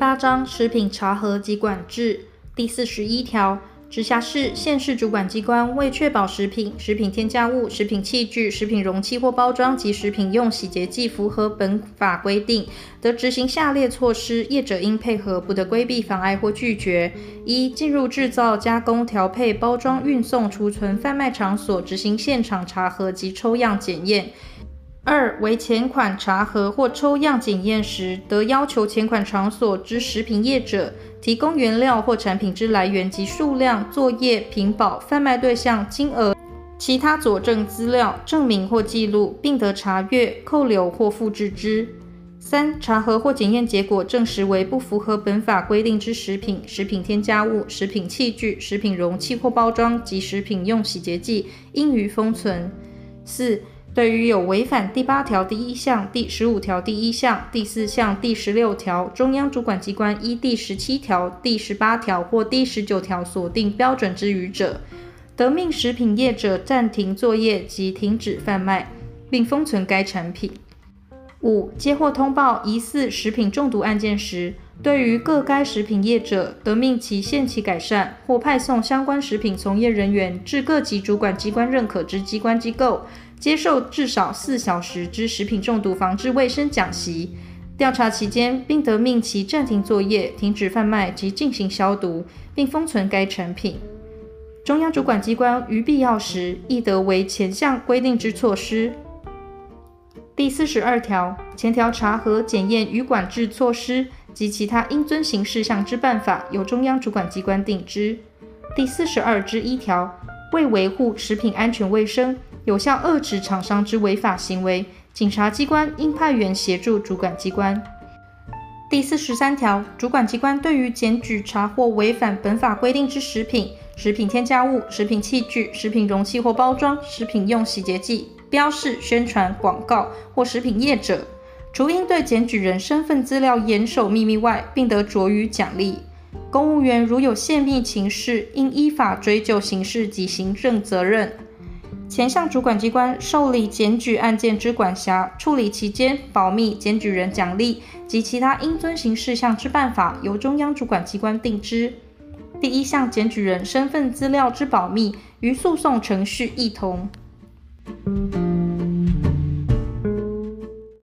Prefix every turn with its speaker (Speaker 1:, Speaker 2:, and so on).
Speaker 1: 八章食品查核及管制第四十一条。直辖市、县市主管机关为确保食品、食品添加物、食品器具、食品容器或包装及食品用洗洁剂符合本法规定，得执行下列措施，业者应配合，不得规避、妨碍或拒绝：一、进入制造、加工、调配、包装、运送、储存、贩卖场所执行现场查核及抽样检验。二、为前款查核或抽样检验时，得要求前款场所之食品业者提供原料或产品之来源及数量、作业、品保、贩卖对象、金额、其他佐证资料、证明或记录，并得查阅、扣留或复制之。三、查核或检验结果证实为不符合本法规定之食品、食品添加物、食品器具、食品容器或包装及食品用洗洁剂，应予封存。四、对于有违反第八条第一项、第十五条第一项、第四项、第十六条，中央主管机关依第十七条、第十八条或第十九条所定标准之余者，得命食品业者暂停作业及停止贩卖，并封存该产品。五、接获通报疑似食品中毒案件时，对于各该食品业者，得命其限期改善，或派送相关食品从业人员至各级主管机关认可之机关机构。接受至少四小时之食品中毒防治卫生讲习，调查期间，并得命其暂停作业、停止贩卖及进行消毒，并封存该产品。中央主管机关于必要时，亦得为前项规定之措施。第四十二条，前条查核、检验与管制措施及其他应遵行事项之办法，由中央主管机关定之。第四十二之一条，为维护食品安全卫生。有效遏止厂商之违法行为，警察机关应派员协助主管机关。第四十三条，主管机关对于检举查获违反本法规定之食品、食品添加物、食品器具、食品容器或包装、食品用洗洁剂标示、宣传、广告或食品业者，除应对检举人身份资料严守秘密外，并得酌予奖励。公务员如有泄密情事，应依法追究刑事及行政责任。前项主管机关受理检举案件之管辖、处理期间保密、检举人奖励及其他应遵行事项之办法，由中央主管机关定之。第一项检举人身份资料之保密，与诉讼程序异同。